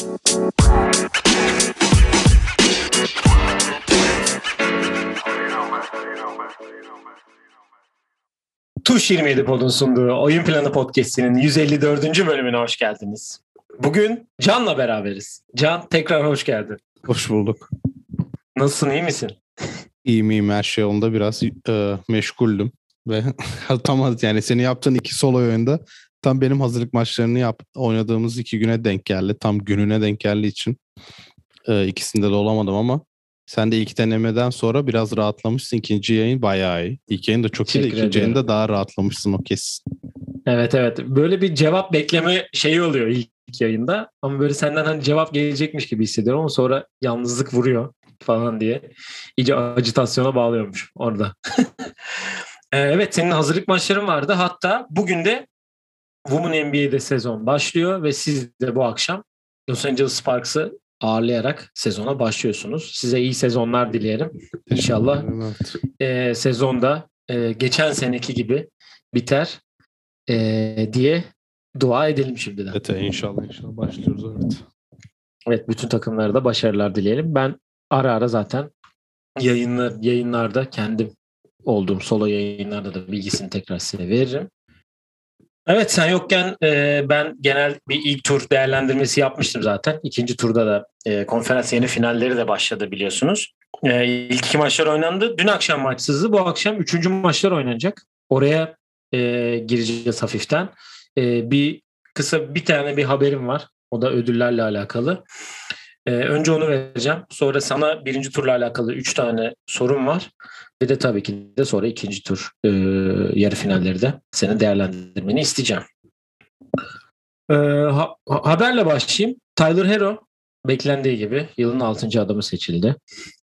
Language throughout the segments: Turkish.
Tuş 27 Pod'un sunduğu Oyun Planı Podcast'inin 154. bölümüne hoş geldiniz. Bugün Can'la beraberiz. Can tekrar hoş geldin. Hoş bulduk. Nasılsın iyi misin? İyiyim iyiyim her şey yolunda biraz e, meşguldüm. Ve tam yani senin yaptığın iki solo oyunda tam benim hazırlık maçlarını yap oynadığımız iki güne denk geldi. Tam gününe denk geldiği için e, ikisinde de olamadım ama sen de ilk denemeden sonra biraz rahatlamışsın. İkinci yayın bayağı iyi. İlk yayın da çok iyi de ikinci yayında daha rahatlamışsın o kesin. Evet evet. Böyle bir cevap bekleme şeyi oluyor ilk yayında. Ama böyle senden hani cevap gelecekmiş gibi hissediyorum ama sonra yalnızlık vuruyor falan diye. iyice acitasyona bağlıyormuş orada. Ee, evet senin hazırlık maçların vardı. Hatta bugün de Women NBA'de sezon başlıyor ve siz de bu akşam Los Angeles Sparks'ı ağırlayarak sezona başlıyorsunuz. Size iyi sezonlar dileyelim. İnşallah e, sezonda e, geçen seneki gibi biter e, diye dua edelim şimdiden. Evet inşallah inşallah başlıyoruz evet. Evet bütün takımlara da başarılar dileyelim. Ben ara ara zaten yayınlar yayınlarda kendim olduğum solo yayınlarda da bilgisini tekrar size veririm. Evet sen yokken e, ben genel bir ilk tur değerlendirmesi yapmıştım zaten. İkinci turda da e, konferans yeni finalleri de başladı biliyorsunuz. E, ilk iki maçlar oynandı. Dün akşam maçsızdı. Bu akşam üçüncü maçlar oynanacak. Oraya e, gireceğiz hafiften. E, bir kısa bir tane bir haberim var. O da ödüllerle alakalı. E, önce onu vereceğim. Sonra sana birinci turla alakalı üç tane sorum var. Bir de tabii ki de sonra ikinci tur e, yarı finalleri de senin değerlendirmeni isteyeceğim. E, ha, haberle başlayayım. Tyler Hero beklendiği gibi yılın 6. adamı seçildi.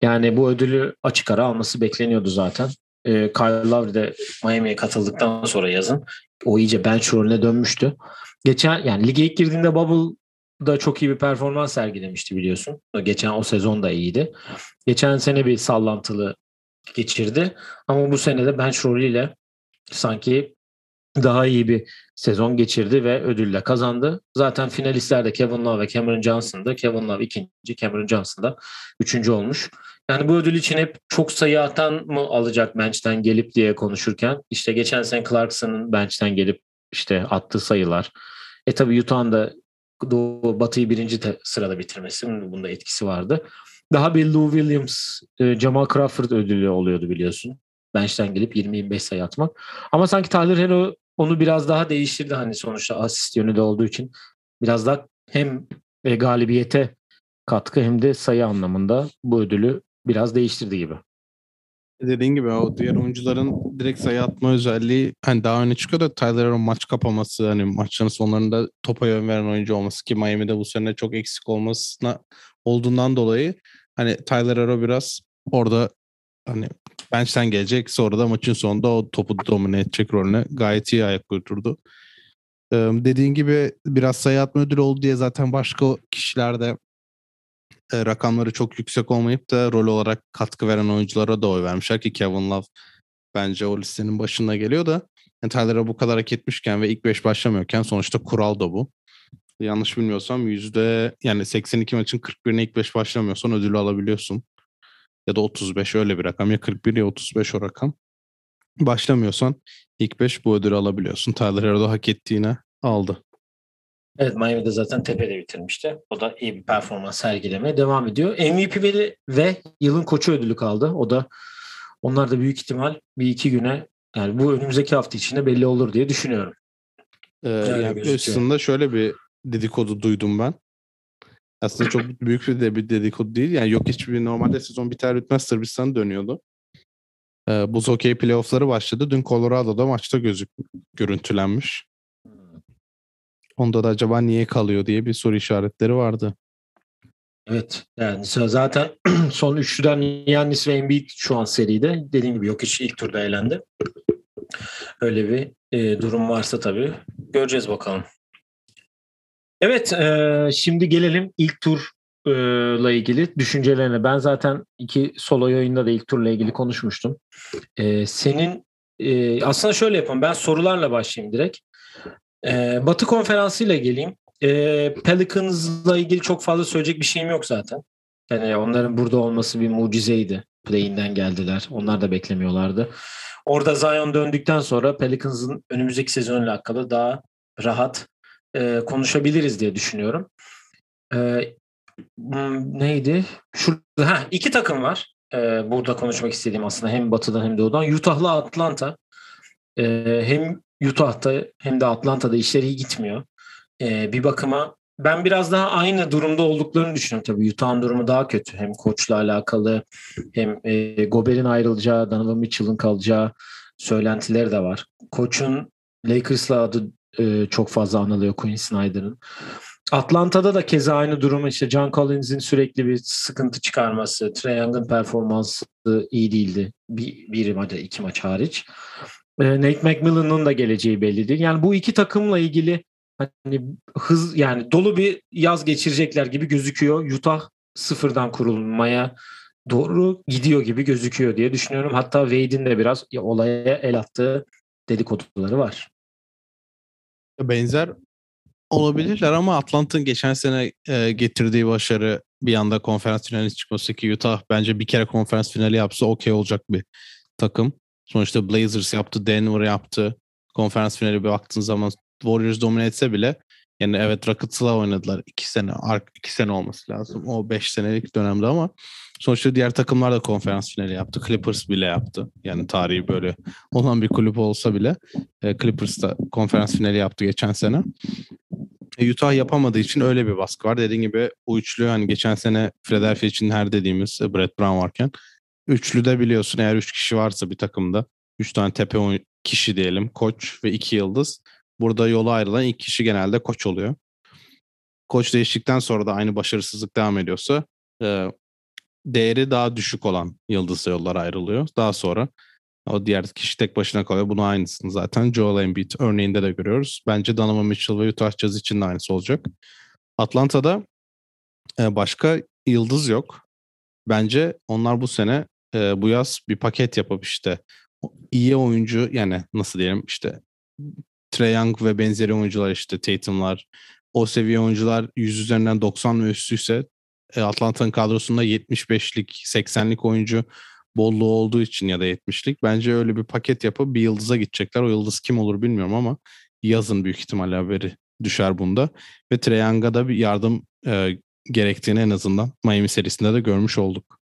Yani bu ödülü açık ara alması bekleniyordu zaten. E, Kyle Lowry de Miami'ye katıldıktan sonra yazın o iyice bench rolüne dönmüştü. Geçen yani lige ilk girdiğinde Bubble'da çok iyi bir performans sergilemişti biliyorsun. Geçen o sezon da iyiydi. Geçen sene bir sallantılı geçirdi. Ama bu sene de bench rolüyle sanki daha iyi bir sezon geçirdi ve ödülle kazandı. Zaten finalistlerde Kevin Love ve Cameron Johnson'da. Kevin Love ikinci, Cameron Johnson da üçüncü olmuş. Yani bu ödül için hep çok sayı atan mı alacak bench'ten gelip diye konuşurken işte geçen sene Clarkson'ın bench'ten gelip işte attığı sayılar. E tabi Utah'ın da Doğu Batı'yı birinci sırada bitirmesi bunda etkisi vardı. Daha bir Lou Williams, e, Jamal Crawford ödülü oluyordu biliyorsun. Bench'ten gelip 20-25 sayı atmak. Ama sanki Tyler Hero onu biraz daha değiştirdi hani sonuçta asist yönü de olduğu için. Biraz daha hem e, galibiyete katkı hem de sayı anlamında bu ödülü biraz değiştirdi gibi. Dediğin gibi o diğer oyuncuların direkt sayı atma özelliği hani daha öne çıkıyor da Tyler Hero maç kapaması hani maçların sonlarında topa yön veren oyuncu olması ki Miami'de bu sene çok eksik olmasına olduğundan dolayı hani Tyler Hero biraz orada hani bench'ten gelecek sonra da maçın sonunda o topu domine edecek rolüne gayet iyi ayak uydurdu. Ee, dediğin gibi biraz sayı atma ödülü oldu diye zaten başka kişilerde e, rakamları çok yüksek olmayıp da rol olarak katkı veren oyunculara da oy vermişler ki Kevin Love bence o listenin başına geliyor da yani Tyler'a bu kadar hak etmişken ve ilk 5 başlamıyorken sonuçta kural da bu. Yanlış bilmiyorsam yüzde yani 82 maçın 41'ine ilk 5 başlamıyorsan ödülü alabiliyorsun. Ya da 35 öyle bir rakam. Ya 41 ya 35 o rakam. Başlamıyorsan ilk 5 bu ödülü alabiliyorsun. Tyler Hero hak ettiğine aldı. Evet Miami'de zaten tepede bitirmişti. O da iyi bir performans sergilemeye devam ediyor. MVP ve, ve yılın koçu ödülü kaldı. O da onlar da büyük ihtimal bir iki güne yani bu önümüzdeki hafta içinde belli olur diye düşünüyorum. Ee, yani aslında şöyle bir dedikodu duydum ben. Aslında çok büyük bir de bir dedikodu değil. Yani yok hiçbir normalde sezon biter bitmez Sırbistan dönüyordu. Ee, buz hokey playoffları başladı. Dün Colorado'da maçta gözük görüntülenmiş. Onda da acaba niye kalıyor diye bir soru işaretleri vardı. Evet yani zaten son üçlüden Yannis ve Embiid şu an seride. Dediğim gibi yok hiç ilk turda eğlendi. Öyle bir e, durum varsa tabii göreceğiz bakalım. Evet, e, şimdi gelelim ilk turla ilgili düşüncelerine. Ben zaten iki solo yayında da ilk turla ilgili konuşmuştum. E, senin e, aslında şöyle yapalım. Ben sorularla başlayayım direkt. E, Batı konferansı ile geleyim. e, Pelicans'la ilgili çok fazla söyleyecek bir şeyim yok zaten. Yani onların burada olması bir mucizeydi. Play'inden geldiler. Onlar da beklemiyorlardı. Orada Zion döndükten sonra Pelicans'ın önümüzdeki sezonla alakalı daha rahat e, konuşabiliriz diye düşünüyorum. E, neydi? Şurada ha, iki takım var. E, burada konuşmak istediğim aslında hem batıdan hem doğudan. Utah'la Atlanta. E, hem Utah'ta hem de Atlanta'da işleri iyi gitmiyor. E, bir bakıma ben biraz daha aynı durumda olduklarını düşünüyorum. Tabii Utah'ın durumu daha kötü. Hem koçla alakalı hem e, Gober'in ayrılacağı, Donovan Mitchell'ın kalacağı söylentileri de var. Koç'un Lakers'la adı e, çok fazla anılıyor Quinn Snyder'ın. Atlanta'da da keza aynı durum işte John Collins'in sürekli bir sıkıntı çıkarması, Trae Young'ın performansı iyi değildi. Bir, bir maç, iki maç hariç. E, Nate McMillan'ın da geleceği belli değil. Yani bu iki takımla ilgili hani hız yani dolu bir yaz geçirecekler gibi gözüküyor. Utah sıfırdan kurulmaya doğru gidiyor gibi gözüküyor diye düşünüyorum. Hatta Wade'in de biraz olaya el attığı dedikoduları var. Benzer olabilirler ama Atlanta'nın geçen sene getirdiği başarı bir anda konferans finaline çıkması ki Utah bence bir kere konferans finali yapsa okey olacak bir takım. Sonuçta Blazers yaptı, Denver yaptı. Konferans finali bir baktığın zaman Warriors domine etse bile yani evet Rockets'la oynadılar. iki sene, iki sene olması lazım. O beş senelik dönemde ama sonuçta diğer takımlar da konferans finali yaptı. Clippers bile yaptı. Yani tarihi böyle olan bir kulüp olsa bile e, Clippers da konferans finali yaptı geçen sene. E, Utah yapamadığı için öyle bir baskı var. Dediğim gibi bu üçlü hani geçen sene Philadelphia için her dediğimiz e, Brett Brown varken üçlü de biliyorsun eğer üç kişi varsa bir takımda üç tane tepe kişi diyelim koç ve iki yıldız Burada yola ayrılan ilk kişi genelde koç oluyor. Koç değiştikten sonra da aynı başarısızlık devam ediyorsa değeri daha düşük olan yıldızla yollar ayrılıyor. Daha sonra o diğer kişi tek başına kalıyor. Bunu aynısını zaten Joel Embiid örneğinde de görüyoruz. Bence Donovan Mitchell ve Utah Jazz için de aynısı olacak. Atlanta'da e, başka yıldız yok. Bence onlar bu sene e, bu yaz bir paket yapıp işte iyi oyuncu yani nasıl diyelim işte Trae Young ve benzeri oyuncular işte Tatum'lar o seviye oyuncular 100 üzerinden 90 ve üstüyse Atlanta'nın kadrosunda 75'lik 80'lik oyuncu bolluğu olduğu için ya da 70'lik bence öyle bir paket yapıp bir yıldıza gidecekler. O yıldız kim olur bilmiyorum ama yazın büyük ihtimalle haberi düşer bunda. Ve Trae Young'a da bir yardım e, gerektiğini en azından Miami serisinde de görmüş olduk.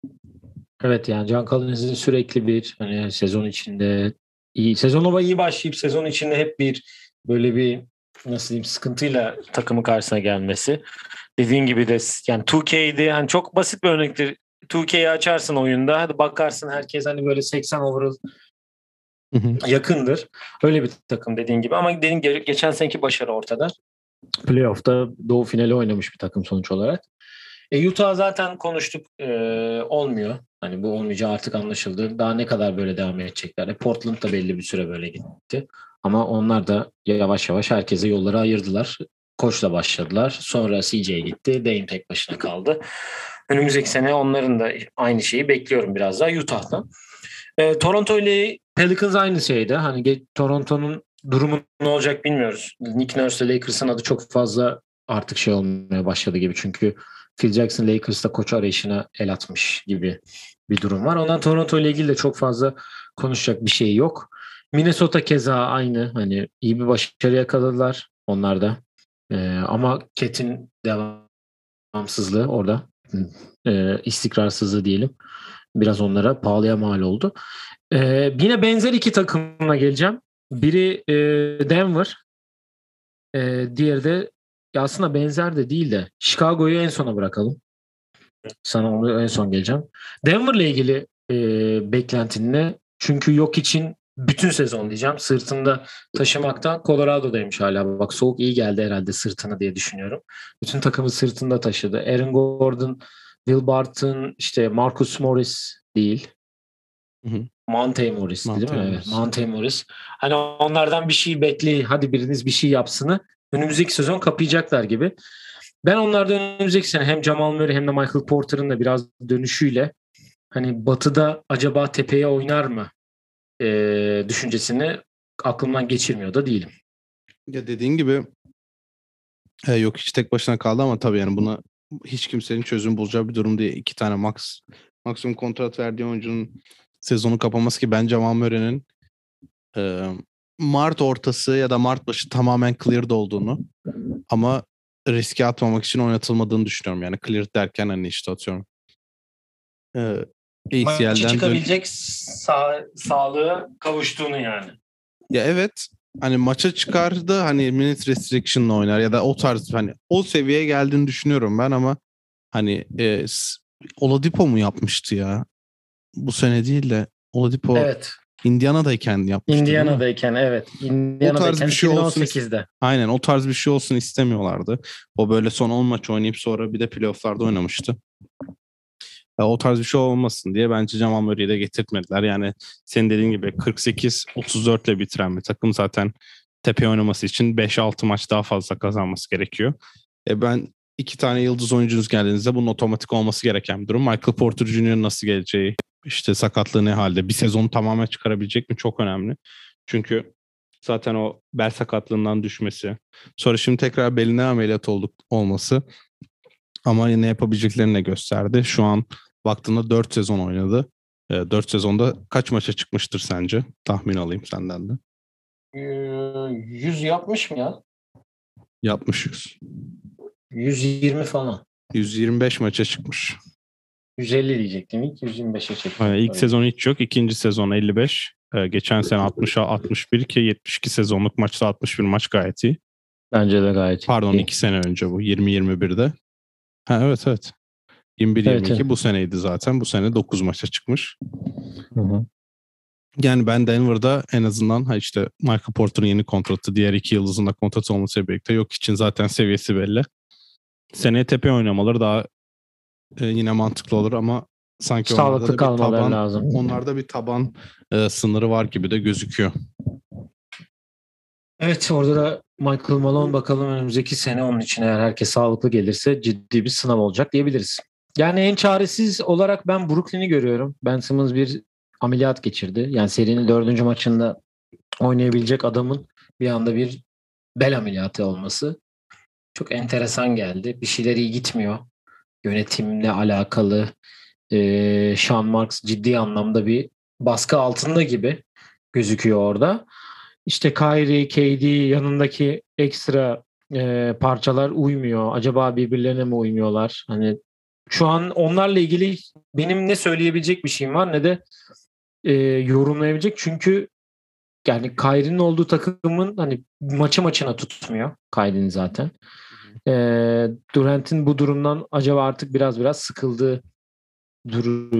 Evet yani Can Collins'in sürekli bir hani sezon içinde iyi sezonova iyi başlayıp sezon içinde hep bir böyle bir nasıl diyeyim sıkıntıyla takımı karşısına gelmesi. Dediğin gibi de yani 2K'di yani çok basit bir örnektir. 2K'yi açarsın oyunda hadi bakarsın herkes hani böyle 80 overall yakındır. Öyle bir takım dediğin gibi ama dediğin gibi geçen seneki başarı ortada. Playoff'ta doğu finali oynamış bir takım sonuç olarak. E, Utah zaten konuştuk e, olmuyor. Hani bu olmayacağı artık anlaşıldı. Daha ne kadar böyle devam edecekler. E, Portland da belli bir süre böyle gitti. Ama onlar da yavaş yavaş herkese yolları ayırdılar. Koçla başladılar. Sonra CJ'ye gitti. Dame tek başına kaldı. Önümüzdeki sene onların da aynı şeyi bekliyorum biraz daha Utah'tan. E, Toronto ile Pelicans aynı şeydi. Hani Toronto'nun durumu ne olacak bilmiyoruz. Nick Nurse ile Lakers'ın adı çok fazla artık şey olmaya başladı gibi. Çünkü Phil Jackson Lakers'ta koç arayışına el atmış gibi bir durum var. Ondan Toronto ile ilgili de çok fazla konuşacak bir şey yok. Minnesota keza aynı. Hani iyi bir başarı yakaladılar onlar da. Ee, ama Ket'in devamsızlığı orada e, istikrarsızlığı diyelim. Biraz onlara pahalıya mal oldu. Ee, yine benzer iki takımla geleceğim. Biri e, Denver. E, diğeri de aslında benzer de değil de Chicago'yu en sona bırakalım. Sana onu en son geleceğim. Denver'la ilgili e, beklentin ne? Çünkü yok için bütün sezon diyeceğim. Sırtında taşımaktan Colorado'daymış hala. Bak soğuk iyi geldi herhalde sırtına diye düşünüyorum. Bütün takımı sırtında taşıdı. Aaron Gordon, Will Barton, işte Marcus Morris değil. Hı hı. Monte Morris Monte değil mi? Evet. Monte Morris. Hani onlardan bir şey bekleyin. Hadi biriniz bir şey yapsını önümüzdeki sezon kapayacaklar gibi. Ben onlardan önümüzdeki sene hem Jamal Murray hem de Michael Porter'ın da biraz dönüşüyle hani Batı'da acaba tepeye oynar mı e, düşüncesini aklımdan geçirmiyor da değilim. Ya dediğin gibi E, yok hiç tek başına kaldı ama tabii yani buna hiç kimsenin çözüm bulacağı bir durum değil. İki tane max maksimum kontrat verdiği oyuncunun sezonu kapaması ki bence Van Murray'nin e, Mart ortası ya da Mart başı tamamen cleared olduğunu ama riske atmamak için oynatılmadığını düşünüyorum. Yani cleared derken hani işte atıyorum. E, ACL'den çıkabilecek sağ, sağlığa kavuştuğunu yani. Ya evet hani maça çıkardı hani minute restriction'la oynar ya da o tarz hani o seviyeye geldiğini düşünüyorum ben ama hani e, Oladipo mu yapmıştı ya? Bu sene değil de Oladipo evet. Indiana'dayken yapmıştı. Indiana'dayken evet. Indiana'dayken o tarz bir şey 2018'de. olsun. Aynen o tarz bir şey olsun istemiyorlardı. O böyle son 10 maç oynayıp sonra bir de playoff'larda oynamıştı. O tarz bir şey olmasın diye bence Jamal Murray'i de getirtmediler. Yani senin dediğin gibi 48-34 ile bitiren bir takım zaten tepe oynaması için 5-6 maç daha fazla kazanması gerekiyor. E ben iki tane yıldız oyuncunuz geldiğinizde bunun otomatik olması gereken bir durum. Michael Porter Jr. nasıl geleceği, işte sakatlığı ne halde, bir sezonu tamamen çıkarabilecek mi çok önemli. Çünkü zaten o bel sakatlığından düşmesi, sonra şimdi tekrar beline ameliyat olduk olması ama ne yapabileceklerini de gösterdi. Şu an baktığında 4 sezon oynadı. 4 ee, sezonda kaç maça çıkmıştır sence? Tahmin alayım senden de. 100 yapmış mı ya? Yapmış 100. 120 falan. 125 maça çıkmış. 150 diyecektim ilk 125'e çekti. Yani ilk sezon hiç yok. ikinci sezon 55. Ee, geçen sene 60'a 61 ki 72 sezonluk maçta 61 maç gayet iyi. Bence de gayet iyi. Pardon 2 sene önce bu 20-21'de. Ha evet evet. 21-22 evet, evet. bu seneydi zaten. Bu sene 9 maça çıkmış. Hı hı. Yani ben Denver'da en azından ha işte Michael Porter'ın yeni kontratı, diğer iki yıldızın da kontratı olması birlikte yok için zaten seviyesi belli. Seneye tepe oynamaları daha e, yine mantıklı olur ama sanki Sağlıklı onlarda bir taban, lazım. Onlarda bir taban e, sınırı var gibi de gözüküyor. Evet orada da Michael Malone bakalım önümüzdeki sene onun için eğer herkes sağlıklı gelirse ciddi bir sınav olacak diyebiliriz. Yani en çaresiz olarak ben Brooklyn'i görüyorum. Ben Simmons bir ameliyat geçirdi. Yani serinin dördüncü maçında oynayabilecek adamın bir anda bir bel ameliyatı olması çok enteresan geldi. Bir şeyler iyi gitmiyor. Yönetimle alakalı e, Sean Marks ciddi anlamda bir baskı altında gibi gözüküyor orada. İşte Kyrie, KD yanındaki ekstra e, parçalar uymuyor. Acaba birbirlerine mi uymuyorlar? Hani şu an onlarla ilgili benim ne söyleyebilecek bir şeyim var ne de e, yorumlayabilecek. Çünkü yani Kyrie'nin olduğu takımın hani maçı maçına tutmuyor Kyrie'nin zaten. E, Durant'in bu durumdan acaba artık biraz biraz sıkıldığı dur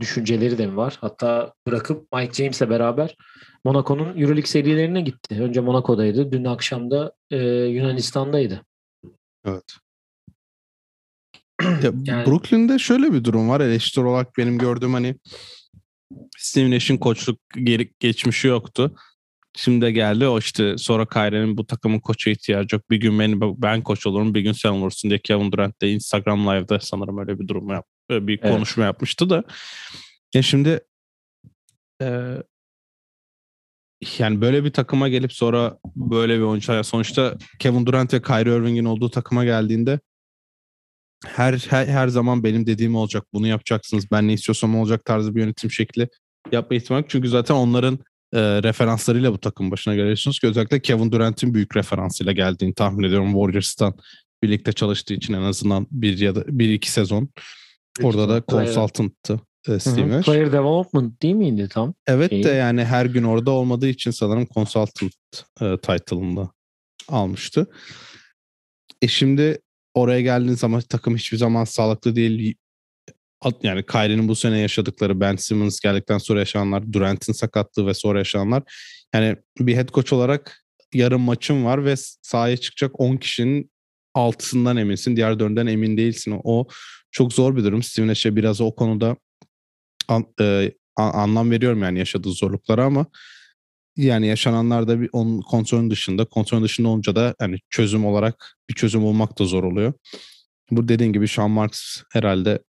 düşünceleri de mi var? Hatta bırakıp Mike James'le beraber Monaco'nun Euroleague serilerine gitti. Önce Monaco'daydı. Dün akşam da e, Yunanistan'daydı. Evet. Ya, yani, Brooklyn'de şöyle bir durum var. Eleştiri olarak benim gördüğüm hani Steve Nash'in koçluk geri, geçmişi yoktu. Şimdi geldi o işte sonra Kyrie'nin bu takımın koça ihtiyacı yok. Bir gün beni ben koç olurum bir gün sen olursun diye Kevin Durant de Instagram Live'da sanırım öyle bir durum yap bir evet. konuşma yapmıştı da. Ya şimdi e, yani böyle bir takıma gelip sonra böyle bir oyuncu sonuçta Kevin Durant ve Kyrie Irving'in olduğu takıma geldiğinde her, her her zaman benim dediğim olacak. Bunu yapacaksınız. Ben ne istiyorsam olacak tarzı bir yönetim şekli yapma ihtimali. Çünkü zaten onların e, referanslarıyla bu takım başına geliyorsunuz ki özellikle Kevin Durant'in büyük referansıyla geldiğini tahmin ediyorum Warriors'tan birlikte çalıştığı için en azından bir ya da bir iki sezon. Orada da consultant'tı e, Steve Nash. Player development değil miydi tam? Evet şey. de yani her gün orada olmadığı için sanırım consultant e, title'ında almıştı. E şimdi oraya geldiğin zaman takım hiçbir zaman sağlıklı değil. Yani Kyrie'nin bu sene yaşadıkları, Ben Simmons geldikten sonra yaşananlar, Durant'in sakatlığı ve sonra yaşananlar. Yani bir head coach olarak yarım maçın var ve sahaya çıkacak 10 kişinin altısından eminsin. Diğer dördünden emin değilsin. O çok zor bir durum. Steve Nash'e biraz o konuda an, e, anlam veriyorum yani yaşadığı zorluklara ama yani yaşananlarda bir onun kontrolün dışında, kontrolün dışında olunca da yani çözüm olarak bir çözüm olmak da zor oluyor. Bu dediğin gibi Sean Marks herhalde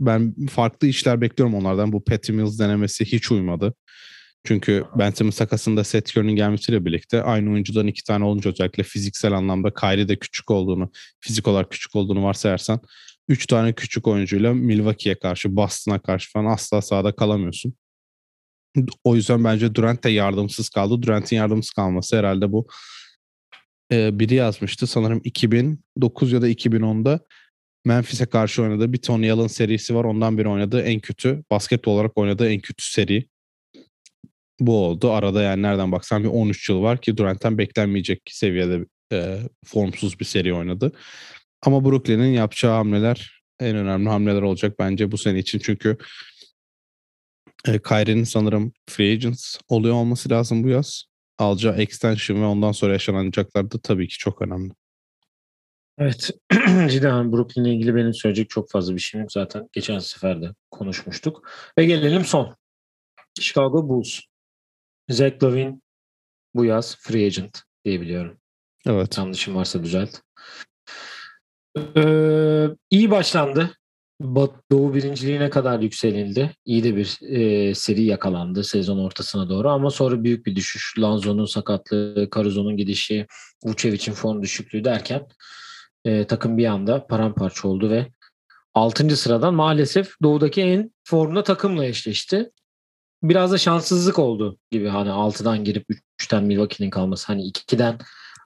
ben farklı işler bekliyorum onlardan. Bu Patty Mills denemesi hiç uymadı. Çünkü Ben Simmons takasında Seth Curry'nin gelmesiyle birlikte aynı oyuncudan iki tane olunca özellikle fiziksel anlamda Kyrie de küçük olduğunu, fizik olarak küçük olduğunu varsayarsan üç tane küçük oyuncuyla Milwaukee'ye karşı, Boston'a karşı falan asla sahada kalamıyorsun. O yüzden bence Durant de yardımsız kaldı. Durant'in yardımsız kalması herhalde bu e, biri yazmıştı. Sanırım 2009 ya da 2010'da Memphis'e karşı oynadığı bir Tony Allen serisi var. Ondan beri oynadığı en kötü, basket olarak oynadığı en kötü seri bu oldu. Arada yani nereden baksan bir 13 yıl var ki Durant'ten beklenmeyecek seviyede e, formsuz bir seri oynadı. Ama Brooklyn'in yapacağı hamleler en önemli hamleler olacak bence bu sene için. Çünkü e, Kyrie'nin sanırım free agents oluyor olması lazım bu yaz. Alacağı extension ve ondan sonra yaşanacaklar da tabii ki çok önemli. Evet. Cidden Brooklyn'le ilgili benim söyleyecek çok fazla bir şeyim yok. Zaten geçen sefer de konuşmuştuk. Ve gelelim son. Chicago Bulls. Zach Lavin bu yaz free agent diyebiliyorum. Evet. Yanlışım varsa düzelt. Ee, iyi başlandı. Doğu birinciliğine kadar yükselildi. İyi de bir e, seri yakalandı sezon ortasına doğru ama sonra büyük bir düşüş. Lanzo'nun sakatlığı, Caruso'nun gidişi, Vucevic'in form düşüklüğü derken e, takım bir anda paramparça oldu ve 6. sıradan maalesef doğudaki en formda takımla eşleşti. Biraz da şanssızlık oldu gibi hani 6'dan girip 3'ten Milwaukee'nin kalması. Hani 2'den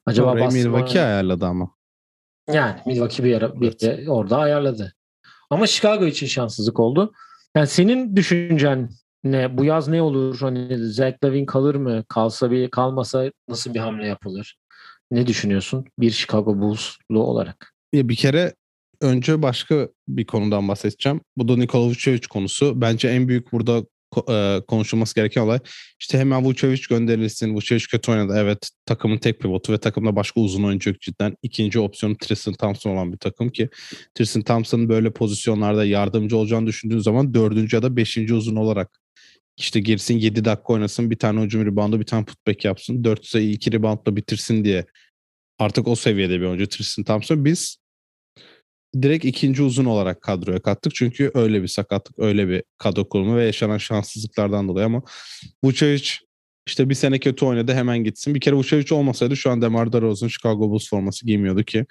acaba Orayı Milwaukee ayarladı ama. Yani Milwaukee bir, ara, bir evet. orada ayarladı. Ama Chicago için şanssızlık oldu. Yani senin düşüncen ne? Bu yaz ne olur? Hani Zach Lavin kalır mı? Kalsa bir kalmasa nasıl bir hamle yapılır? Ne düşünüyorsun bir Chicago Bulls'lu olarak? Ya bir kere önce başka bir konudan bahsedeceğim. Bu da Nikola Vucevic konusu. Bence en büyük burada konuşulması gereken olay işte hemen Vucevic gönderilsin. Vucevic kötü oynadı. Evet takımın tek pivotu ve takımda başka uzun oyuncu yok cidden. İkinci opsiyonu Tristan Thompson olan bir takım ki Tristan Thompson'ın böyle pozisyonlarda yardımcı olacağını düşündüğün zaman dördüncü ya da beşinci uzun olarak işte girsin 7 dakika oynasın bir tane hücum reboundu bir tane putback yapsın. 4 sayı 2 reboundla bitirsin diye artık o seviyede bir oyuncu Tristan Thompson. Biz direkt ikinci uzun olarak kadroya kattık. Çünkü öyle bir sakatlık, öyle bir kadro kurumu ve yaşanan şanssızlıklardan dolayı ama Vucevic işte bir sene kötü oynadı hemen gitsin. Bir kere Vucevic olmasaydı şu an Demar DeRozan Chicago Bulls forması giymiyordu ki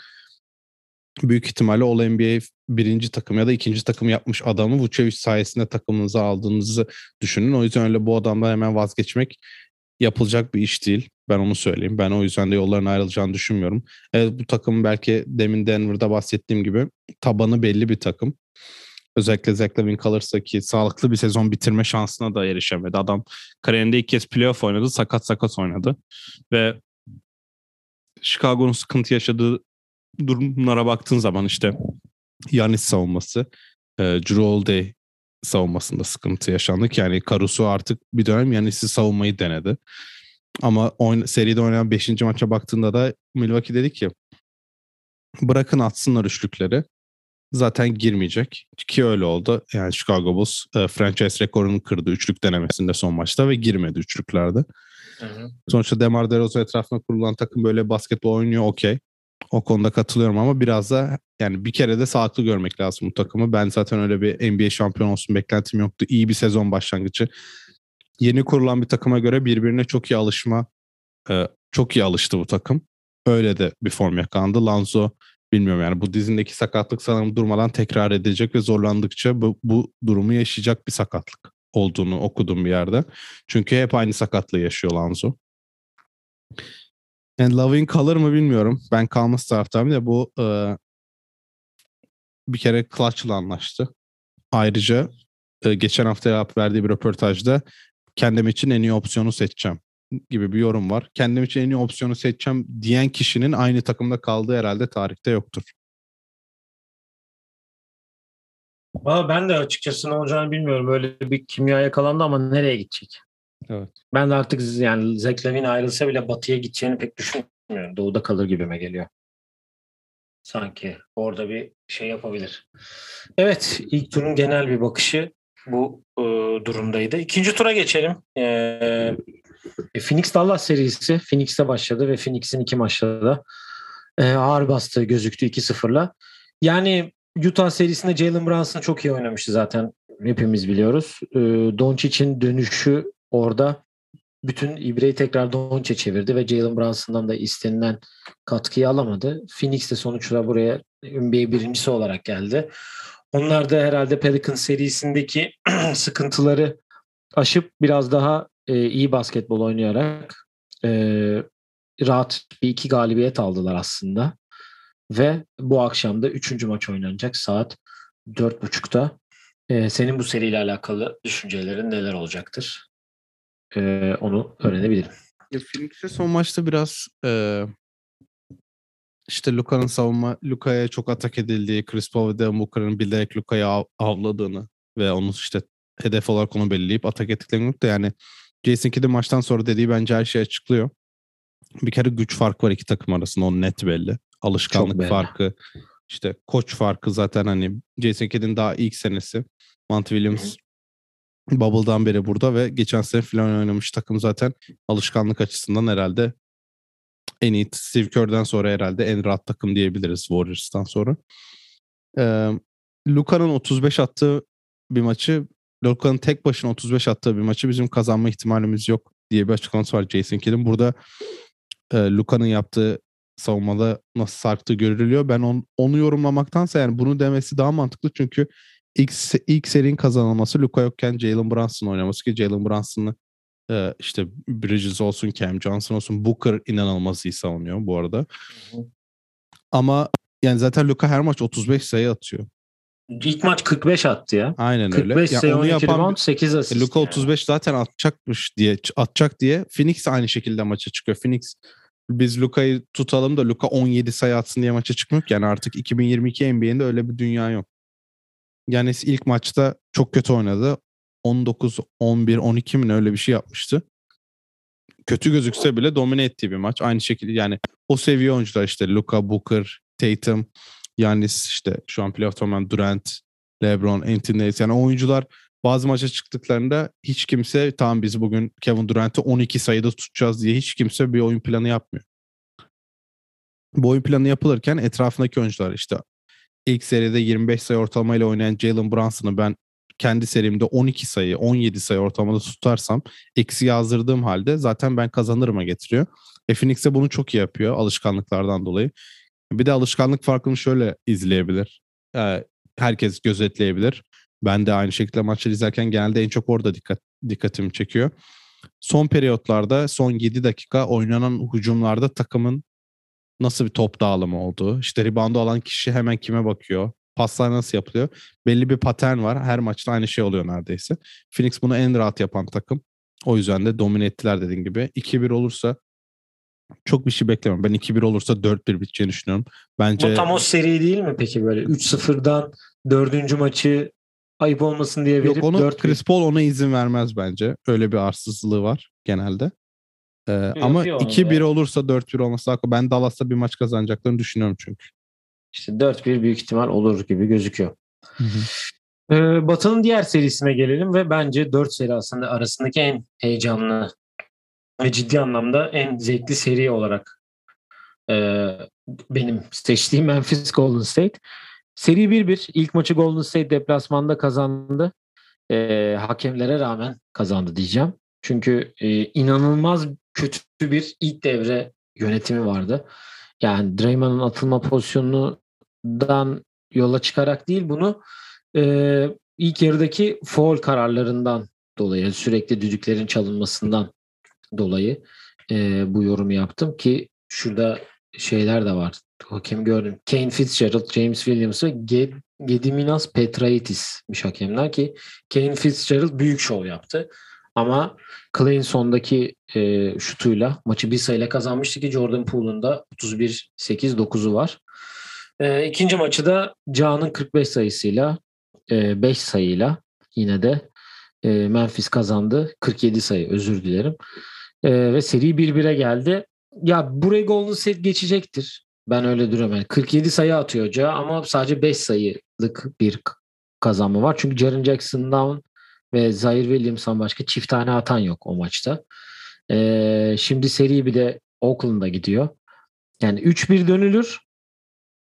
büyük ihtimalle All NBA birinci takım ya da ikinci takım yapmış adamı Vucevic sayesinde takımınıza aldığınızı düşünün. O yüzden öyle bu adamdan hemen vazgeçmek yapılacak bir iş değil. Ben onu söyleyeyim. Ben o yüzden de yolların ayrılacağını düşünmüyorum. Evet bu takım belki demin Denver'da bahsettiğim gibi tabanı belli bir takım. Özellikle Zach Lavin kalırsa ki sağlıklı bir sezon bitirme şansına da erişemedi. Adam kariyerinde ilk kez playoff oynadı. Sakat sakat oynadı. Ve Chicago'nun sıkıntı yaşadığı durumlara baktığın zaman işte Yanis savunması, e, Drew Holiday savunmasında sıkıntı yaşandı yani Caruso artık bir dönem Yanis'i savunmayı denedi. Ama oyun, seride oynayan 5. maça baktığında da Milwaukee dedi ki bırakın atsınlar üçlükleri. Zaten girmeyecek. Ki öyle oldu. Yani Chicago Bulls e, franchise rekorunu kırdı üçlük denemesinde son maçta ve girmedi üçlüklerde. Hı hı. Sonuçta Demar DeRozan etrafına kurulan takım böyle basketbol oynuyor okey. O konuda katılıyorum ama biraz da yani bir kere de sağlıklı görmek lazım bu takımı. Ben zaten öyle bir NBA şampiyon olsun beklentim yoktu. İyi bir sezon başlangıcı. Yeni kurulan bir takıma göre birbirine çok iyi alışma, e, çok iyi alıştı bu takım. Öyle de bir form yakalandı. Lanzo bilmiyorum yani bu dizindeki sakatlık sanırım durmadan tekrar edecek ve zorlandıkça bu, bu durumu yaşayacak bir sakatlık olduğunu okudum bir yerde. Çünkü hep aynı sakatlığı yaşıyor Lanzo. Yani Lavin kalır mı bilmiyorum. Ben kalması taraftarım da bu e, bir kere Clutch'la anlaştı. Ayrıca e, geçen hafta cevap verdiği bir röportajda kendim için en iyi opsiyonu seçeceğim gibi bir yorum var. Kendim için en iyi opsiyonu seçeceğim diyen kişinin aynı takımda kaldığı herhalde tarihte yoktur. Valla ben de açıkçası ne olacağını bilmiyorum. Böyle bir kimya yakalandı ama nereye gidecek? Evet. Ben de artık yani Zach Lavin ayrılsa bile batıya gideceğini pek düşünmüyorum. Doğuda kalır gibime geliyor. Sanki orada bir şey yapabilir. Evet ilk turun genel bir bakışı bu e, durumdaydı. İkinci tura geçelim. E, e Phoenix Dallas serisi Phoenix'te başladı ve Phoenix'in iki maçta da e, ağır bastığı gözüktü 2-0'la. Yani Utah serisinde Jalen Brunson çok iyi oynamıştı zaten hepimiz biliyoruz. E, Doncic'in dönüşü orada bütün ibreyi tekrar Doncic'e çevirdi ve Jalen Brunson'dan da istenilen katkıyı alamadı. Phoenix de sonuçta buraya NBA birincisi olarak geldi. Onlar da herhalde Pelicans serisindeki sıkıntıları aşıp biraz daha e, iyi basketbol oynayarak e, rahat bir iki galibiyet aldılar aslında. Ve bu akşam da üçüncü maç oynanacak saat dört buçukta. E, senin bu seriyle alakalı düşüncelerin neler olacaktır? E, onu öğrenebilirim. Phoenix'e son maçta biraz e, işte Luka'nın savunma, Luka'ya çok atak edildiği, Chris Paul ve Devin Booker'ın bilerek Luka'yı av, avladığını ve onu işte hedef olarak onu belirleyip atak ettiklerini de yani Jason Kidd'in maçtan sonra dediği bence her şeyi açıklıyor. Bir kere güç farkı var iki takım arasında o net belli. Alışkanlık belli. farkı, işte koç farkı zaten hani Jason Kidd'in daha ilk senesi. Monty Williams Bubble'dan beri burada ve geçen sene falan oynamış takım zaten alışkanlık açısından herhalde en iyi Steve Kerr'den sonra herhalde en rahat takım diyebiliriz Warriors'tan sonra. Ee, Luka'nın 35 attığı bir maçı Luka'nın tek başına 35 attığı bir maçı bizim kazanma ihtimalimiz yok diye bir açıklaması var Jason Kidd'in. Burada e, Luka'nın yaptığı savunmada nasıl sarktığı görülüyor. Ben on, onu yorumlamaktansa yani bunu demesi daha mantıklı çünkü ilk, ilk serinin kazanılması Luka yokken Jalen Brunson oynaması ki Jalen Brunson'ı e, işte Bridges olsun, Cam Johnson olsun, Booker inanılmaz iyi savunuyor bu arada. Hı hı. Ama yani zaten Luka her maç 35 sayı atıyor. İlk maç 45 attı ya. Aynen 45 öyle. 45 sayı onu yapan rebound, 8 asist. E, Luka 35 yani. zaten atacakmış diye atacak diye Phoenix aynı şekilde maça çıkıyor. Phoenix biz Luka'yı tutalım da Luka 17 sayı atsın diye maça çıkmıyor yani artık 2022 NBA'inde öyle bir dünya yok. Yani ilk maçta çok kötü oynadı. 19, 11, 12 mi öyle bir şey yapmıştı. Kötü gözükse bile domine ettiği bir maç. Aynı şekilde yani o seviye oyuncular işte Luka, Booker, Tatum, Yanis işte şu an playoff tamamen Durant, LeBron, Anthony Davis. Yani oyuncular bazı maça çıktıklarında hiç kimse tamam biz bugün Kevin Durant'ı 12 sayıda tutacağız diye hiç kimse bir oyun planı yapmıyor. Bu oyun planı yapılırken etrafındaki oyuncular işte ilk seride 25 sayı ortalamayla oynayan Jalen Brunson'ı ben kendi serimde 12 sayı, 17 sayı ortalamada tutarsam eksi yazdırdığım halde zaten ben kazanırıma getiriyor. E Phoenix de bunu çok iyi yapıyor alışkanlıklardan dolayı. Bir de alışkanlık farkını şöyle izleyebilir. Ee, herkes gözetleyebilir. Ben de aynı şekilde maçları izlerken genelde en çok orada dikkat dikkatimi çekiyor. Son periyotlarda son 7 dakika oynanan hücumlarda takımın nasıl bir top dağılımı olduğu, işte reboundu alan kişi hemen kime bakıyor, paslar nasıl yapılıyor. Belli bir patern var. Her maçta aynı şey oluyor neredeyse. Phoenix bunu en rahat yapan takım. O yüzden de domine ettiler dediğim gibi. 2-1 olursa çok bir şey beklemiyorum. Ben 2-1 olursa 4-1 biteceğini düşünüyorum. Bence... Bu tam o seri değil mi peki böyle? 3-0'dan dördüncü maçı ayıp olmasın diye verip Yok onu 4 Chris Paul ona izin vermez bence. Öyle bir arsızlığı var genelde. Ee, yok, ama 2-1 olursa 4-1 olması. Ben Dallas'ta bir maç kazanacaklarını düşünüyorum çünkü. İşte 4-1 büyük ihtimal olur gibi gözüküyor. Hı hı. Ee, Batı'nın diğer serisine gelelim ve bence 4 seri aslında arasındaki en heyecanlı ve ciddi anlamda en zevkli seri olarak e, benim seçtiğim Memphis Golden State. Seri 1-1. İlk maçı Golden State deplasmanda kazandı. E, hakemlere rağmen kazandı diyeceğim. Çünkü e, inanılmaz kötü bir ilk devre yönetimi vardı. Yani Draymond'un atılma pozisyonundan yola çıkarak değil bunu e, ilk yarıdaki foul kararlarından dolayı sürekli düdüklerin çalınmasından dolayı e, bu yorumu yaptım ki şurada şeyler de var. Hakem gördüm. Kane Fitzgerald, James Williams ve Ged Gediminas Petraitis'miş hakemler ki Kane Fitzgerald büyük şov yaptı. Ama Clay'in sondaki e, şutuyla maçı bir sayıyla kazanmıştı ki Jordan Poole'un da 31-8-9'u var. E, ikinci maçı da Can'ın 45 sayısıyla e, 5 sayıyla yine de e, Memphis kazandı. 47 sayı özür dilerim. E, ve seri 1-1'e geldi. Ya buraya Golden State geçecektir. Ben öyle duruyorum. Yani 47 sayı atıyor hoca ama sadece 5 sayılık bir kazanma var. Çünkü Jaren Jackson'dan ve Zaire Williams'dan başka çift tane atan yok o maçta. Ee, şimdi seri bir de Oakland'a gidiyor. Yani 3-1 dönülür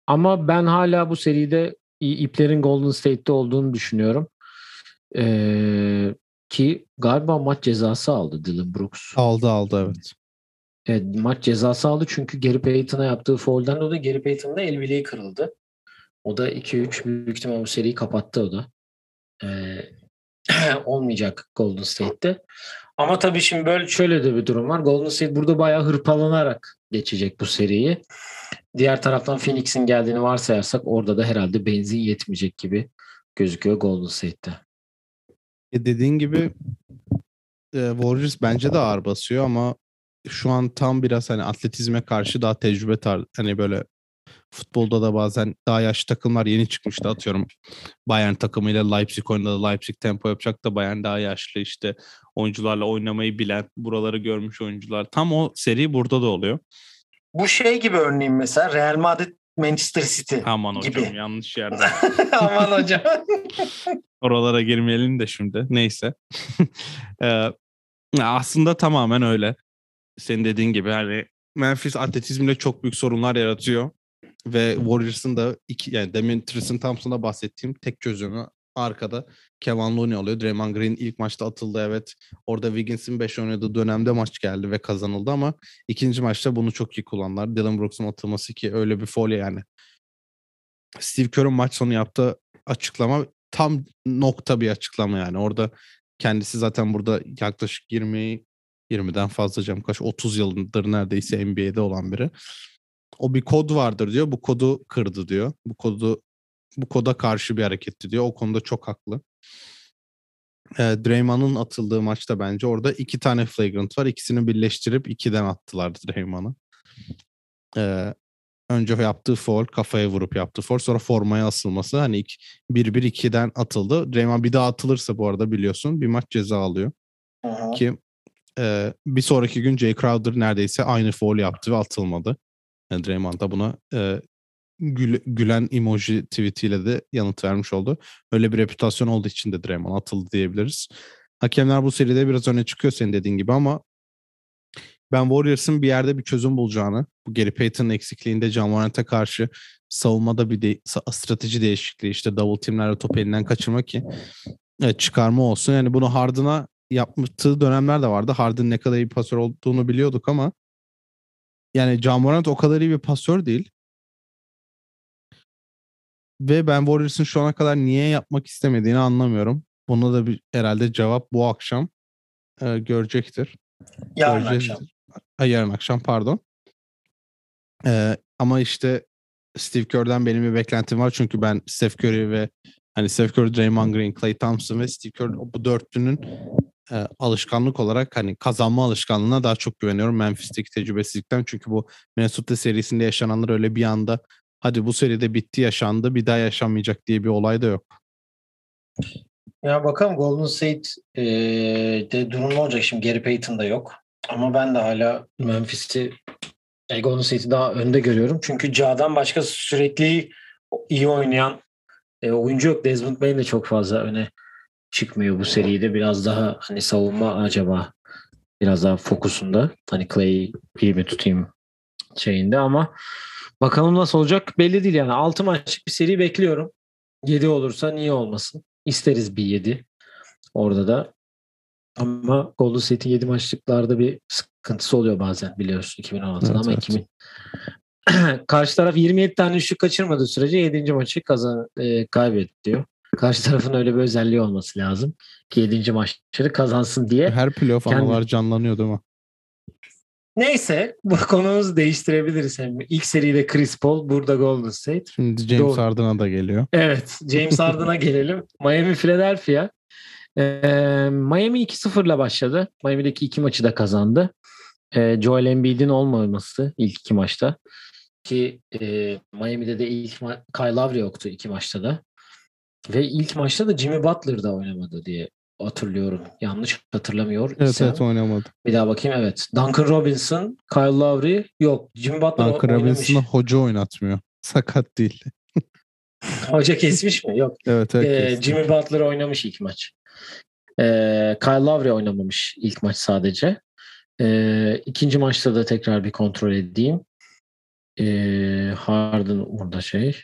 ama ben hala bu seride iplerin Golden State'te olduğunu düşünüyorum. Ee, ki galiba maç cezası aldı Dylan Brooks. Aldı aldı evet. Evet, maç cezası aldı çünkü Gary Payton'a yaptığı foul'den dolayı Gary Payton'ın da el bileği kırıldı. O da 2-3 büyük ihtimal bu seriyi kapattı o da. Ee, olmayacak Golden State'te. Ama tabii şimdi böyle şöyle de bir durum var. Golden State burada bayağı hırpalanarak geçecek bu seriyi. Diğer taraftan Phoenix'in geldiğini varsayarsak orada da herhalde benzin yetmeyecek gibi gözüküyor Golden State'te. E dediğin gibi e, Warriors bence de ağır basıyor ama şu an tam biraz hani atletizme karşı daha tecrübe tar hani böyle futbolda da bazen daha yaşlı takımlar yeni çıkmıştı atıyorum. Bayern takımıyla Leipzig oynadı. Leipzig tempo yapacak da Bayern daha yaşlı işte oyuncularla oynamayı bilen, buraları görmüş oyuncular. Tam o seri burada da oluyor. Bu şey gibi örneğin mesela Real Madrid Manchester City Aman gibi. hocam yanlış yerde. Aman hocam. Oralara girmeyelim de şimdi. Neyse. Ee, aslında tamamen öyle. Senin dediğin gibi hani Memphis atletizmle çok büyük sorunlar yaratıyor. Ve Warriors'ın da iki, yani demin Tristan Thompson'da bahsettiğim tek çözümü arkada Kevin Looney oluyor. Draymond Green ilk maçta atıldı evet. Orada Wiggins'in 5 oynadığı dönemde maç geldi ve kazanıldı ama ikinci maçta bunu çok iyi kullandılar. Dylan Brooks'un atılması ki öyle bir foul yani. Steve Kerr'ın maç sonu yaptığı açıklama tam nokta bir açıklama yani. Orada kendisi zaten burada yaklaşık 20 20'den fazla cam kaç 30 yıldır neredeyse NBA'de olan biri. O bir kod vardır diyor. Bu kodu kırdı diyor. Bu kodu bu koda karşı bir hareketti diyor. O konuda çok haklı. E, Draymond'un atıldığı maçta bence orada iki tane flagrant var. İkisini birleştirip ikiden attılar Draymond'ı. E, önce yaptığı foul kafaya vurup yaptığı foul sonra formaya asılması hani 1-1-2'den atıldı. Draymond bir daha atılırsa bu arada biliyorsun bir maç ceza alıyor. Aha. Ki e, bir sonraki gün Jay Crowder neredeyse aynı foul yaptı ve atılmadı. Yani Draymond da buna e, gül, gülen emoji tweetiyle de yanıt vermiş oldu. Öyle bir reputasyon olduğu için de Draymond atıldı diyebiliriz. Hakemler bu seride biraz öne çıkıyor senin dediğin gibi ama ben Warriors'ın bir yerde bir çözüm bulacağını, bu Gary Payton'ın eksikliğinde John Morant'a karşı savunmada bir de, strateji değişikliği işte double teamlerle top elinden kaçırma ki evet, çıkarma olsun. Yani bunu Harden'a yaptığı dönemler de vardı. Harden ne kadar iyi pasör olduğunu biliyorduk ama yani John Morant o kadar iyi bir pasör değil. Ve ben Warriors'ın şu ana kadar niye yapmak istemediğini anlamıyorum. Buna da bir herhalde cevap bu akşam e, görecektir. Yarın akşam. Ha, yarın akşam pardon. E, ama işte Steve Kerr'den benim bir beklentim var. Çünkü ben Steph Curry ve hani Steph Curry, Draymond Green, Klay Thompson ve Steve Kerr bu dörtlünün e, alışkanlık olarak hani kazanma alışkanlığına daha çok güveniyorum Memphis'teki tecrübesizlikten. Çünkü bu Minnesota serisinde yaşananlar öyle bir anda hadi bu seride bitti yaşandı bir daha yaşanmayacak diye bir olay da yok. Ya bakalım Golden State e, de durum ne olacak şimdi Gary Payton da yok. Ama ben de hala Memphis'i e, Golden State'i daha önde görüyorum. Çünkü Ca'dan başka sürekli iyi oynayan e, oyuncu yok. Desmond Bain de çok fazla öne çıkmıyor bu seride. Biraz daha hani savunma acaba biraz daha fokusunda. Hani Clay iyi mi tutayım şeyinde ama bakalım nasıl olacak belli değil yani. 6 maçlık bir seri bekliyorum. 7 olursa niye olmasın? İsteriz bir 7 orada da. Ama Golden State'in 7 maçlıklarda bir sıkıntısı oluyor bazen biliyorsun 2016'da Evet, ama evet. 2000 karşı taraf 27 tane üçlük kaçırmadığı sürece 7. maçı kazan e, kaybetti diyor. Karşı tarafın öyle bir özelliği olması lazım ki 7. maçları kazansın diye. Her playoff Kendi- anılar canlanıyor değil mi? Neyse bu konumuzu değiştirebiliriz. Hem ilk seride Chris Paul, burada Golden State. Şimdi James Doğru. Harden'a da geliyor. Evet, James Harden'a gelelim. Miami Philadelphia. Ee, Miami 2-0'la başladı. Miami'deki iki maçı da kazandı. Ee, Joel Embiid'in olmaması ilk iki maçta. Ki e, Miami'de de ilk ma- Kyle Lowry yoktu iki maçta da. Ve ilk maçta da Jimmy Butler da oynamadı diye hatırlıyorum. Yanlış hatırlamıyor. Evet evet oynamadı. Bir daha bakayım evet. Duncan Robinson, Kyle Lowry yok. Jimmy Butler Duncan. Robinson'ı hoca oynatmıyor. Sakat değil. Hoca kesmiş mi? Yok. Evet evet. Ee. Jimmy Butler oynamış ilk maç. Ee, Kyle Lowry oynamamış ilk maç sadece. Ee, ikinci maçta da tekrar bir kontrol edeyim. Ee, Harden burada şey.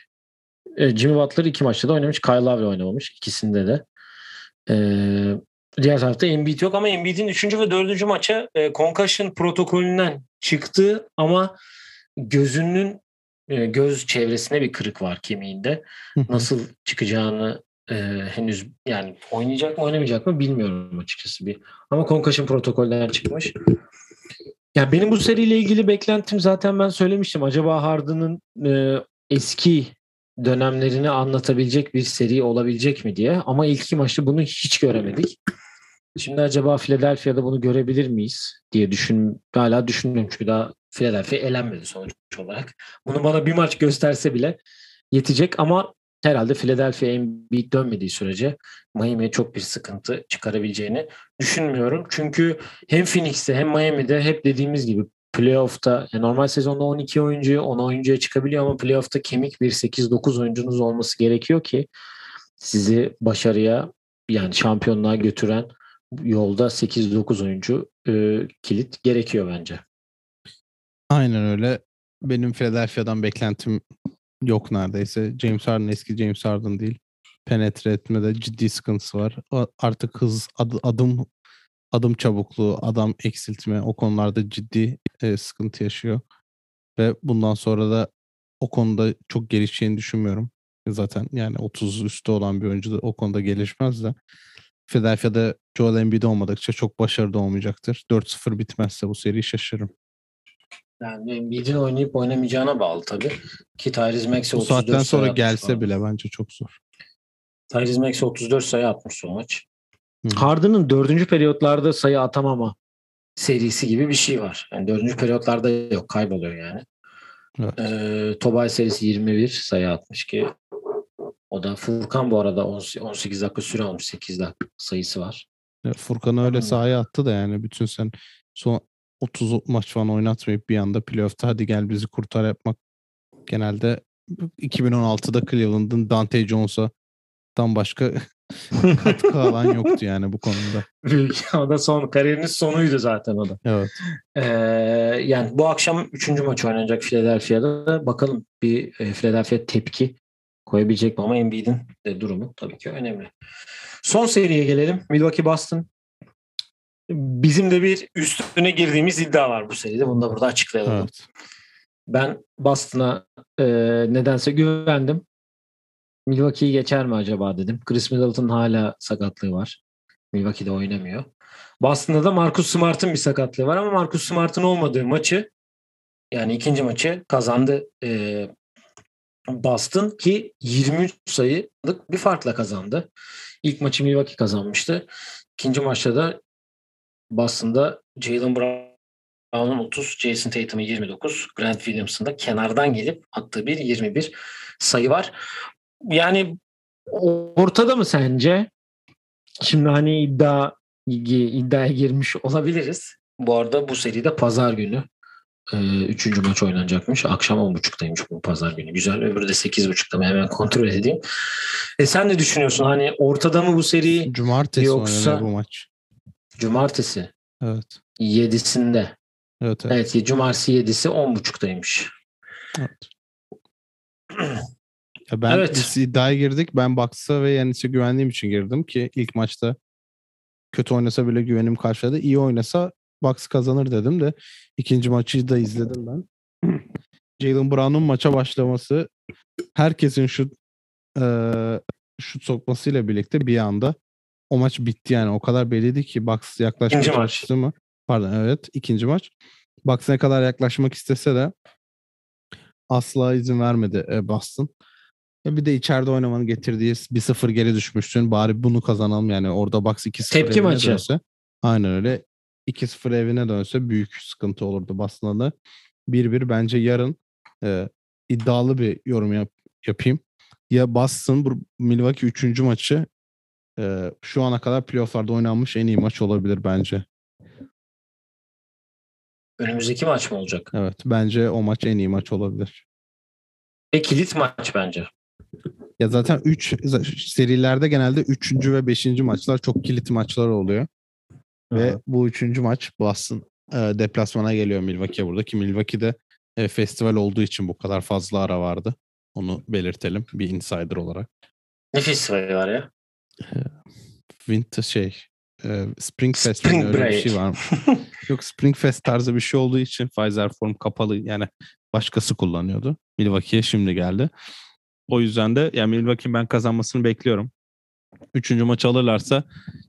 Ee, Jimmy Butler iki maçta da oynamış. Kyle Lowry oynamamış. ikisinde de. Ee, Diğer tarafta Embiid yok ama Embiid'in 3. ve 4. maça e, concussion protokolünden çıktı ama gözünün e, göz çevresine bir kırık var kemiğinde. Nasıl çıkacağını e, henüz yani oynayacak mı oynamayacak mı bilmiyorum açıkçası bir. Ama concussion protokolden çıkmış. Ya benim bu seriyle ilgili beklentim zaten ben söylemiştim. Acaba Harden'ın e, eski dönemlerini anlatabilecek bir seri olabilecek mi diye. Ama ilk iki maçta bunu hiç göremedik. Şimdi acaba Philadelphia'da bunu görebilir miyiz diye düşün hala düşünüyorum çünkü daha Philadelphia elenmedi sonuç olarak. Bunu bana bir maç gösterse bile yetecek ama herhalde Philadelphia Embiid dönmediği sürece Miami'ye çok bir sıkıntı çıkarabileceğini düşünmüyorum. Çünkü hem Phoenix'te hem Miami'de hep dediğimiz gibi playoff'ta yani normal sezonda 12 oyuncu 10 oyuncuya çıkabiliyor ama playoff'ta kemik bir 8-9 oyuncunuz olması gerekiyor ki sizi başarıya yani şampiyonluğa götüren yolda 8-9 oyuncu e, kilit gerekiyor bence. Aynen öyle. Benim Philadelphia'dan beklentim yok neredeyse. James Harden eski James Harden değil. Penetre etmede ciddi sıkıntısı var. Artık hız, ad, adım adım çabukluğu, adam eksiltme o konularda ciddi e, sıkıntı yaşıyor. Ve bundan sonra da o konuda çok gelişeceğini düşünmüyorum. Zaten yani 30 üstü olan bir oyuncu da o konuda gelişmez de. Philadelphia'da Joel Embiid olmadıkça çok başarılı olmayacaktır. 4-0 bitmezse bu seri şaşırırım. Yani Embiid'in oynayıp oynamayacağına bağlı tabii. Ki Tyrese Max'e 34 Bu saatten sonra gelse falan. bile bence çok zor. Tyrese Max'e 34 sayı atmış son maç. Harden'ın dördüncü periyotlarda sayı atamama serisi gibi bir şey var. Yani dördüncü periyotlarda yok. Kayboluyor yani. Evet. Ee, Tobay serisi 21 sayı atmış ki o da Furkan bu arada 18 dakika süre almış. 8 dakika sayısı var. Furkan öyle sahaya attı da yani bütün sen son 30 maç falan oynatmayıp bir anda playoff'ta hadi gel bizi kurtar yapmak genelde 2016'da Cleveland'ın Dante Jones'a'dan başka katkı alan yoktu yani bu konuda. o da son kariyerinin sonuydu zaten o da. Evet. Ee, yani bu akşam 3. maç oynanacak Philadelphia'da. Bakalım bir e, Philadelphia tepki koyabilecek mi ama Embiid'in de durumu tabii ki önemli. Son seriye gelelim. Milwaukee Boston. Bizim de bir üstüne girdiğimiz iddia var bu seride. Bunu da burada açıklayalım. Evet. Ben Boston'a e, nedense güvendim. Milwaukee'yi geçer mi acaba dedim. Chris Middleton hala sakatlığı var. Milwaukee'de oynamıyor. Boston'da da Marcus Smart'ın bir sakatlığı var ama Marcus Smart'ın olmadığı maçı yani ikinci maçı kazandı e, Boston ki 23 sayılık bir farkla kazandı. İlk maçı Milwaukee kazanmıştı. İkinci maçta da Boston'da Jalen Brown'un 30, Jason Tatum'un 29, Grant Williams'ın da kenardan gelip attığı bir 21 sayı var. Yani ortada mı sence? Şimdi hani iddia iddiaya girmiş olabiliriz. Bu arada bu seride pazar günü e, üçüncü maç oynanacakmış. Akşam 10.30'daymış bu pazar günü. Güzel. Öbürü de 8.30'da mı? Hemen kontrol edeyim. E sen ne düşünüyorsun? Hani ortada mı bu seri? Cumartesi Yoksa- bu maç. Cumartesi Evet. 7'sinde. Evet. Evet. Evet. Cumartesi 7'si 10.30'daymış. evet. Ya ben Evet. biz iddiaya girdik. Ben Bucks'a ve Yanis'e güvendiğim için girdim ki ilk maçta kötü oynasa bile güvenim karşıladı. İyi oynasa Bucks kazanır dedim de ikinci maçı da izledim ben. Jalen Brown'un maça başlaması herkesin şu eee şut sokmasıyla birlikte bir anda o maç bitti yani. O kadar belliydi ki Bucks maç. çalıştı mı? Pardon evet ikinci maç. Bucks ne kadar yaklaşmak istese de asla izin vermedi e, Boston. E bir de içeride oynamanın getirdiği 1-0 geri düşmüşsün. Bari bunu kazanalım yani. Orada Bucks 2-0 Tepki evine maçı. dönse. Aynen öyle. 2-0 evine dönse büyük sıkıntı olurdu Boston'a da. 1-1 bence yarın e, iddialı bir yorum yap, yapayım. Ya Boston bu Milwaukee 3. maçı e, şu ana kadar playofflarda oynanmış en iyi maç olabilir bence. Önümüzdeki maç mı olacak? Evet bence o maç en iyi maç olabilir. Ve kilit maç bence. Ya zaten 3 serilerde genelde 3. ve 5. maçlar çok kilit maçlar oluyor. Ve Evet. bu üçüncü maç Boston e, deplasmana geliyor Milwaukee'ye burada ki Milwaukee'de e, festival olduğu için bu kadar fazla ara vardı. Onu belirtelim bir insider olarak. Ne festivali var ya? Winter şey e, Spring Fest Spring öyle bir şey var mı? Yok Spring Fest tarzı bir şey olduğu için Pfizer form kapalı yani başkası kullanıyordu. Milwaukee'ye şimdi geldi. O yüzden de yani Milwaukee'nin ben kazanmasını bekliyorum. Üçüncü maç alırlarsa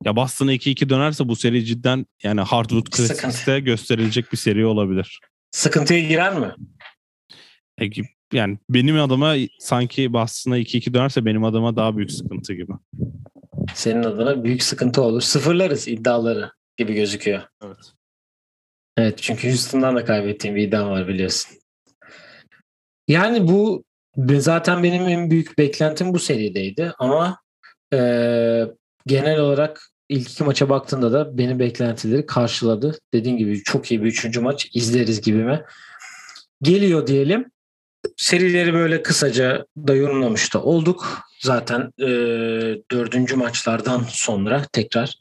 ya Boston'a 2-2 dönerse bu seri cidden yani Hardwood. Classics'te gösterilecek bir seri olabilir. Sıkıntıya girer mi? E, yani benim adıma sanki Boston'a 2-2 dönerse benim adıma daha büyük sıkıntı gibi. Senin adına büyük sıkıntı olur. Sıfırlarız iddiaları gibi gözüküyor. Evet. Evet çünkü Houston'dan da kaybettiğim bir iddiam var biliyorsun. Yani bu zaten benim en büyük beklentim bu serideydi ama eee, genel olarak ilk iki maça baktığında da benim beklentileri karşıladı. Dediğim gibi çok iyi bir üçüncü maç izleriz gibime. Geliyor diyelim. Serileri böyle kısaca da yorumlamış da olduk. Zaten eee, dördüncü maçlardan sonra tekrar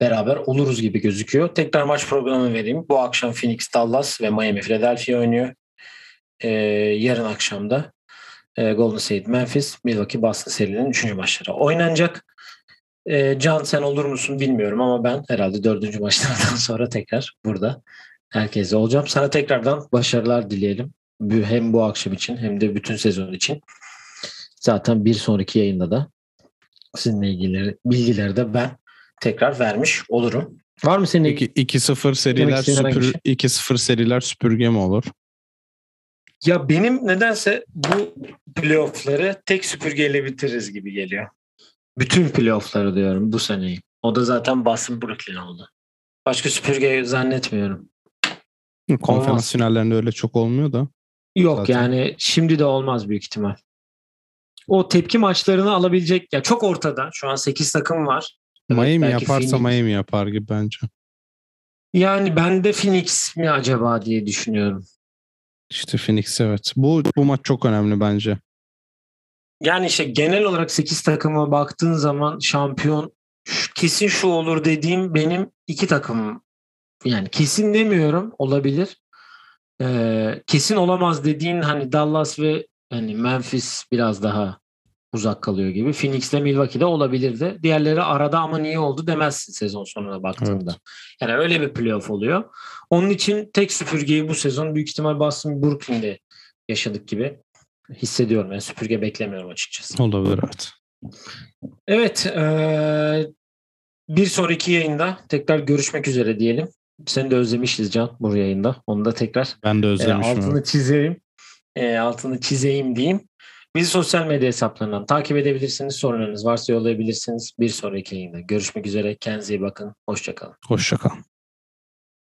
beraber oluruz gibi gözüküyor. Tekrar maç programı vereyim. Bu akşam Phoenix Dallas ve Miami Philadelphia oynuyor. Ee, yarın akşamda e, Golden State Memphis, Milwaukee Boston serinin 3. maçları oynanacak. Ee, Can sen olur musun bilmiyorum ama ben herhalde dördüncü maçlardan sonra tekrar burada herkese olacağım. Sana tekrardan başarılar dileyelim. Hem bu akşam için hem de bütün sezon için. Zaten bir sonraki yayında da sizinle ilgili bilgileri de ben tekrar vermiş olurum. Var mı senin Peki 2-0 seriler süpür 2-0 seriler süpürge mi olur? Ya benim nedense bu playoff'ları tek süpürgeyle bitiririz gibi geliyor. Bütün playoff'ları diyorum bu seneyi. O da zaten Boston Brooklyn oldu. Başka süpürge zannetmiyorum. Konferans Olmaz. finallerinde öyle çok olmuyor da. Yok Zaten. yani şimdi de olmaz büyük ihtimal. O tepki maçlarını alabilecek ya çok ortada. Şu an 8 takım var. Evet, Miami yaparsa Phoenix- Miami yapar gibi bence. Yani ben de Phoenix mi acaba diye düşünüyorum. İşte Phoenix evet. Bu bu maç çok önemli bence. Yani işte genel olarak 8 takıma baktığın zaman şampiyon kesin şu olur dediğim benim iki takım. Yani kesin demiyorum olabilir. Ee, kesin olamaz dediğin hani Dallas ve hani Memphis biraz daha uzak kalıyor gibi. Phoenix'le Milwaukee'de olabilirdi. Diğerleri arada ama niye oldu demezsin sezon sonuna baktığında. Yani öyle bir playoff oluyor. Onun için tek süpürgeyi bu sezon büyük ihtimal Boston Brooklyn'de yaşadık gibi hissediyorum. Yani süpürge beklemiyorum açıkçası. Olabilir evet. Evet. eee, bir sonraki yayında tekrar görüşmek üzere diyelim. Seni de özlemişiz Can bu yayında. Onu da tekrar Ben de e, özlemişim. altını çizeyim. E, altını çizeyim diyeyim. Bizi sosyal medya hesaplarından takip edebilirsiniz. Sorularınız varsa yollayabilirsiniz. Bir sonraki yayında görüşmek üzere. Kendinize iyi bakın. Hoşçakalın. Hoşçakalın.